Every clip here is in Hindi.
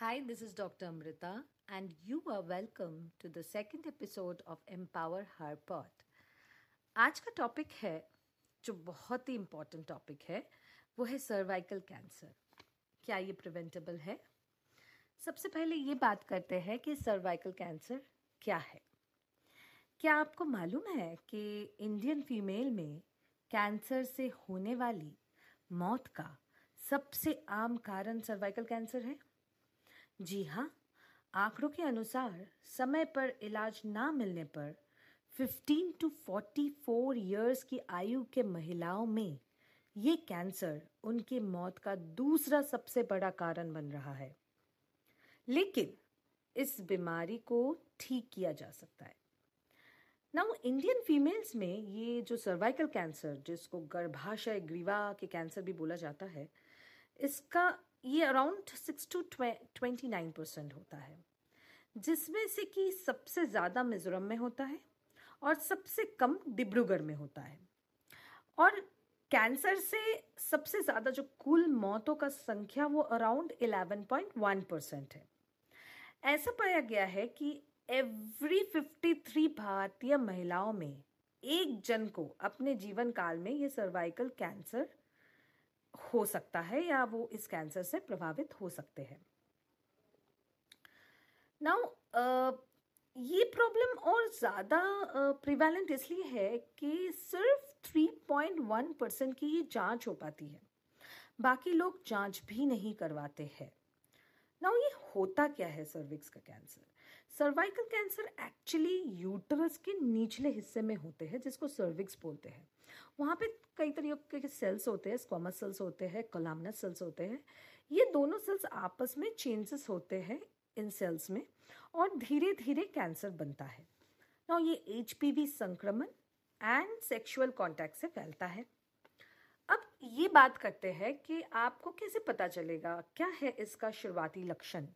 Hi, this is Dr. Amrita, and you are welcome to the second episode of Empower Her Pod. आज का टॉपिक है जो बहुत ही इम्पोर्टेंट टॉपिक है वो है सर्वाइकल कैंसर क्या ये प्रिवेंटेबल है सबसे पहले ये बात करते हैं कि सर्वाइकल कैंसर क्या है क्या आपको मालूम है कि इंडियन फीमेल में कैंसर से होने वाली मौत का सबसे आम कारण सर्वाइकल कैंसर है जी हाँ आंकड़ों के अनुसार समय पर इलाज ना मिलने पर 15 टू 44 इयर्स की आयु के महिलाओं में ये कैंसर उनकी मौत का दूसरा सबसे बड़ा कारण बन रहा है। लेकिन इस बीमारी को ठीक किया जा सकता है। नाउ इंडियन फीमेल्स में ये जो सर्वाइकल कैंसर जिसको गर्भाशय ग्रीवा के कैंसर भी बोला जाता है, इसका ये around six to twenty nine percent होता है। जिसमें से कि सबसे ज़्यादा मिजोरम में होता है और सबसे कम डिब्रूगढ़ में होता है। और कैंसर से सबसे ज़्यादा जो कुल मौतों का संख्या वो around eleven point one percent है। ऐसा पाया गया है कि एवरी फिफ्टी थ्री भारतीय महिलाओं में एक जन को अपने जीवन काल में ये सर्वाइकल कैंसर हो सकता है या वो इस कैंसर से प्रभावित हो सकते हैं। नाउ ये प्रॉब्लम और ज़्यादा प्रिवेलेंट इसलिए है कि सिर्फ़ 3.1 परसेंट की ये जाँच हो पाती है। बाकी लोग जाँच भी नहीं करवाते हैं। नाउ ये होता क्या है सर्विक्स का cancer cervical cancer actually uterus के निचले हिस्से में होते हैं, जिसको सर्विक्स बोलते हैं। वहाँ पे कई तरीके के सेल्स होते हैं स्कॉमस सेल्स होते हैं कोलामनस सेल्स होते हैं। ये दोनों सेल्स आपस में चेंजेस होते हैं इन सेल्स में और धीरे धीरे कैंसर बनता है। ना ये एचपीवी संक्रमण एंड सेक्शुअल कॉन्टैक्ट से फैलता है। अब ये बात करते हैं कि आपको कैसे पता चलेगा, क्या है इसका शुरुआती लक्षण?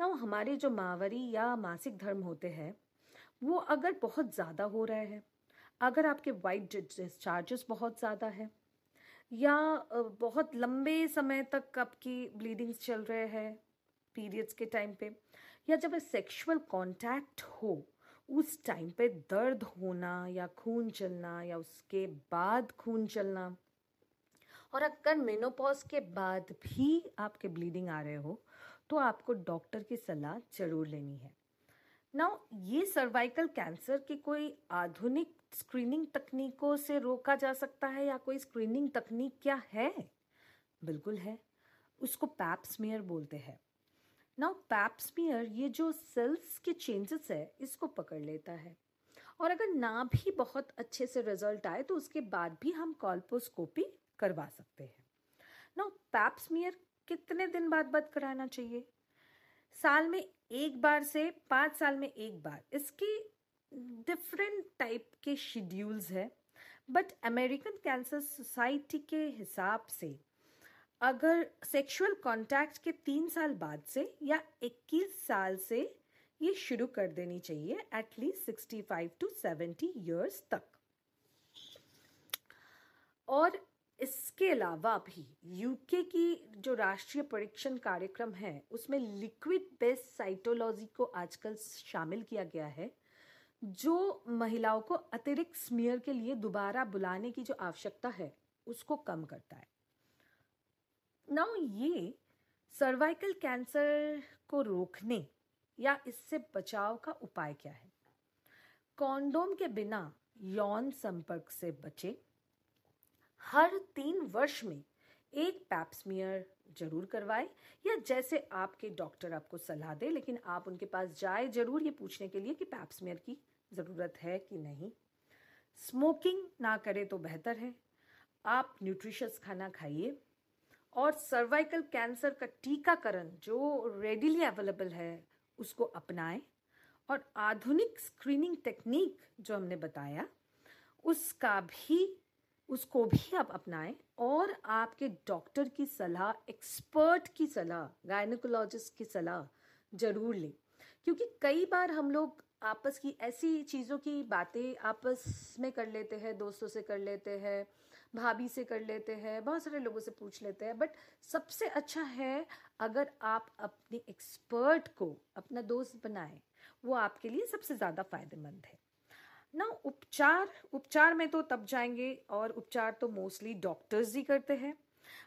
ना हमारे जो मावरी या मासिक धर्म होते हैं, वो अगर बहुत ज़्यादा हो रहे हैं, अगर आपके वाइट डिस्चार्जेस बहुत ज़्यादा है, या बहुत लंबे समय तक आपकी ब्लीडिंग्स चल रहे हैं पीरियड्स के टाइम पे, या जब सेक्सुअल कांटेक्ट हो, उस टाइम पे दर्द होना या खून चलना या उसके बाद खून चलना, और अगर मेनोपॉज के बाद भी आपके ब्लीडिंग आ रहे हो तो आपको डॉक्टर की सलाह ज़रूर लेनी है। नाउ ये सर्वाइकल कैंसर की कोई आधुनिक स्क्रीनिंग तकनीकों से रोका जा सकता है या कोई स्क्रीनिंग तकनीक क्या है? बिल्कुल है। उसको पैप्समियर बोलते हैं। नाउ पैप्समियर ये जो सेल्स के चेंजेस है, इसको पकड़ लेता है। और अगर ना भी बहुत अच्छे से रिज़ल्ट आए तो उसके बाद भी हम कॉल्पोस्कोपी करवा सकते हैं। नाउ पैप्समियर कितने दिन बाद बाद कराना चाहिए? साल में एक बार से पाँच साल में एक बार। इसकी डिफरेंट टाइप के शेड्यूल्स है। बट अमेरिकन कैंसर सोसाइटी के हिसाब से, अगर सेक्सुअल कांटेक्ट के तीन साल बाद से या 21 साल से ये शुरू कर देनी चाहिए एटलीस्ट 65 टू 70 इयर्स तक। और इसके अलावा भी यूके की जो राष्ट्रीय परीक्षण कार्यक्रम है, उसमें लिक्विड बेस्ड साइटोलॉजी को आजकल शामिल किया गया है, जो महिलाओं को अतिरिक्त स्मीयर के लिए दोबारा बुलाने की जो आवश्यकता है, उसको कम करता है। नाउ ये सर्वाइकल कैंसर को रोकने या इससे बचाव का उपाय क्या है? कॉन्डोम के बिना यौन संपर्क से बचे। हर तीन वर्ष में एक पैप्समियर ज़रूर करवाए, या जैसे आपके डॉक्टर आपको सलाह दे, लेकिन आप उनके पास जाए ज़रूर ये पूछने के लिए कि पैप्समियर की ज़रूरत है कि नहीं। स्मोकिंग ना करें तो बेहतर है। आप न्यूट्रिशियस खाना खाइए और सर्वाइकल कैंसर का टीकाकरण जो रेडिली अवेलेबल है, उसको अपनाएँ और आधुनिक स्क्रीनिंग टेक्निक जो हमने बताया, उसका भी उसको भी आप अपनाएँ और आपके डॉक्टर की सलाह, एक्सपर्ट की सलाह गायनकोलॉजिस्ट की सलाह ज़रूर लें। क्योंकि कई बार हम लोग आपस की ऐसी चीज़ों की बातें आपस में कर लेते हैं, दोस्तों से कर लेते हैं, भाभी से कर लेते हैं, बहुत सारे लोगों से पूछ लेते हैं। बट सबसे अच्छा है अगर आप अपने एक्सपर्ट को, अपना दोस्त बनाएँ, वो आपके लिए सबसे ज़्यादा फ़ायदेमंद है। ना उपचार उपचार में तो तब जाएँगे और उपचार तो मोस्टली डॉक्टर्स ही करते हैं।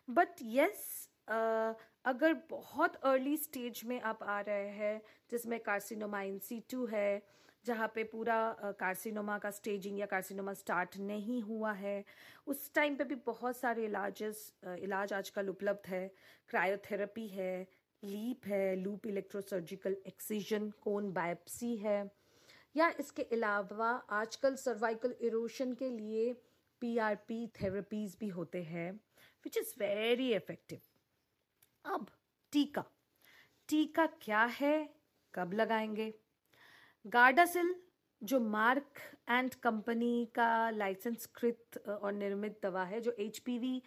बट यस yes, अगर बहुत अर्ली स्टेज में आप आ रहे हैं जिसमें कार्सिनोमा इन सी टू है जहाँ पे पूरा कार्सिनोमा का स्टेजिंग या कार्सिनोमा स्टार्ट नहीं हुआ है उस टाइम पे भी बहुत सारे इलाजेस इलाज आजकल उपलब्ध है। क्रायोथेरेपी है लीप है loop electrosurgical excision cone biopsy है। या इसके अलावा आजकल सर्वाइकल इरोशन के लिए पीआरपी थेरेपीज भी होते हैं विच इज़ वेरी इफ़ेक्टिव अब टीका। टीका क्या है? कब लगाएँगे? गार्डासिल जो मार्क एंड कंपनी का लाइसेंस कृत और निर्मित दवा है, जो H P V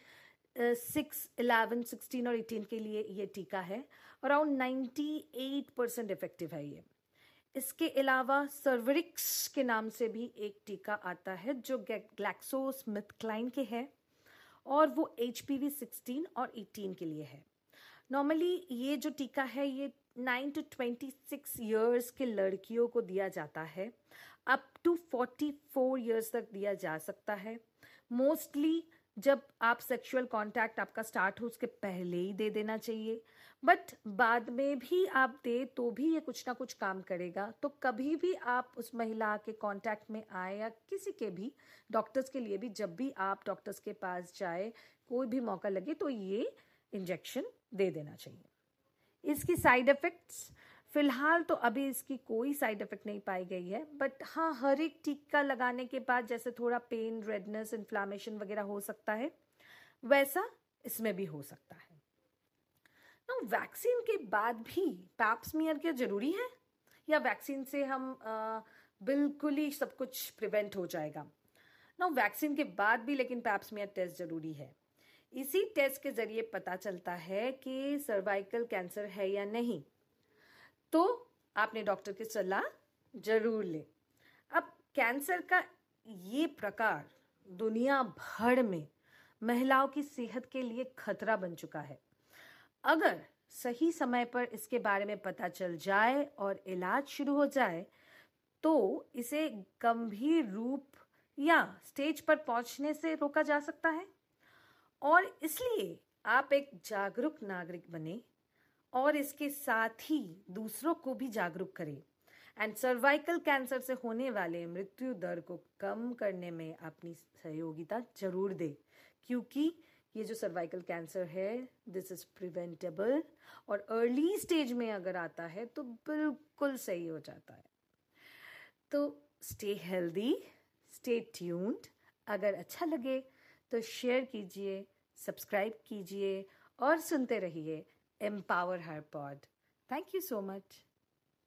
six eleven sixteen और एटीन के लिए ये टीका है around ninety eight percent effective है ये। इसके अलावा सर्वरिक्स के नाम से भी एक टीका आता है जो ग्लैक्सो स्मिथ क्लाइन के है और वो एच पी वी सिक्सटीन और एटीन के लिए है। नॉर्मली ये जो टीका है, ये nine to twenty six years के लड़कियों को दिया जाता है। Up to forty four years तक दिया जा सकता है। मोस्टली जब आप सेक्सुअल कांटेक्ट आपका स्टार्ट हो, उसके पहले ही दे देना चाहिए। बट बाद में भी आप दे तो भी ये कुछ ना कुछ काम करेगा। तो कभी भी आप उस महिला के कांटेक्ट में आए या किसी के भी डॉक्टर्स के लिए भी, जब भी आप डॉक्टर्स के पास जाए, कोई भी मौका लगे तो ये इंजेक्शन दे देना चाहिए। इसकी साइड इफ़ेक्ट्स फ़िलहाल तो अभी इसकी कोई साइड इफ़ेक्ट नहीं पाई गई है बट हाँ हर एक टीका लगाने के बाद जैसे थोड़ा पेन रेडनेस इन्फ्लामेशन वगैरह हो सकता है, वैसा इसमें भी हो सकता है। ना वैक्सीन के बाद भी पैप्समियर क्या ज़रूरी है? या वैक्सीन से हम बिल्कुल ही सब कुछ प्रिवेंट हो जाएगा? ना वैक्सीन के बाद भी लेकिन पैप्समियर टेस्ट ज़रूरी है। इसी टेस्ट के ज़रिए पता चलता है कि सर्वाइकल कैंसर है या नहीं। तो आपने डॉक्टर की सलाह ज़रूर ले। अब कैंसर का ये प्रकार दुनिया भर में महिलाओं की सेहत के लिए खतरा बन चुका है। अगर सही समय पर इसके बारे में पता चल जाए और इलाज शुरू हो जाए तो इसे गंभीर रूप या स्टेज पर पहुँचने से रोका जा सकता है। और इसलिए आप एक जागरूक नागरिक बने और इसके साथ ही दूसरों को भी जागरूक करें। एंड सर्वाइकल कैंसर से होने वाले मृत्यु दर को कम करने में अपनी सहयोगिता ज़रूर दे, क्योंकि ये जो सर्वाइकल कैंसर है दिस इज़ प्रिवेंटेबल और अर्ली स्टेज में अगर आता है तो बिल्कुल सही हो जाता है। तो स्टे हेल्दी स्टे ट्यून्ड अगर अच्छा लगे तो शेयर कीजिए सब्सक्राइब कीजिए और सुनते रहिए। Empower her pod. Thank you so much.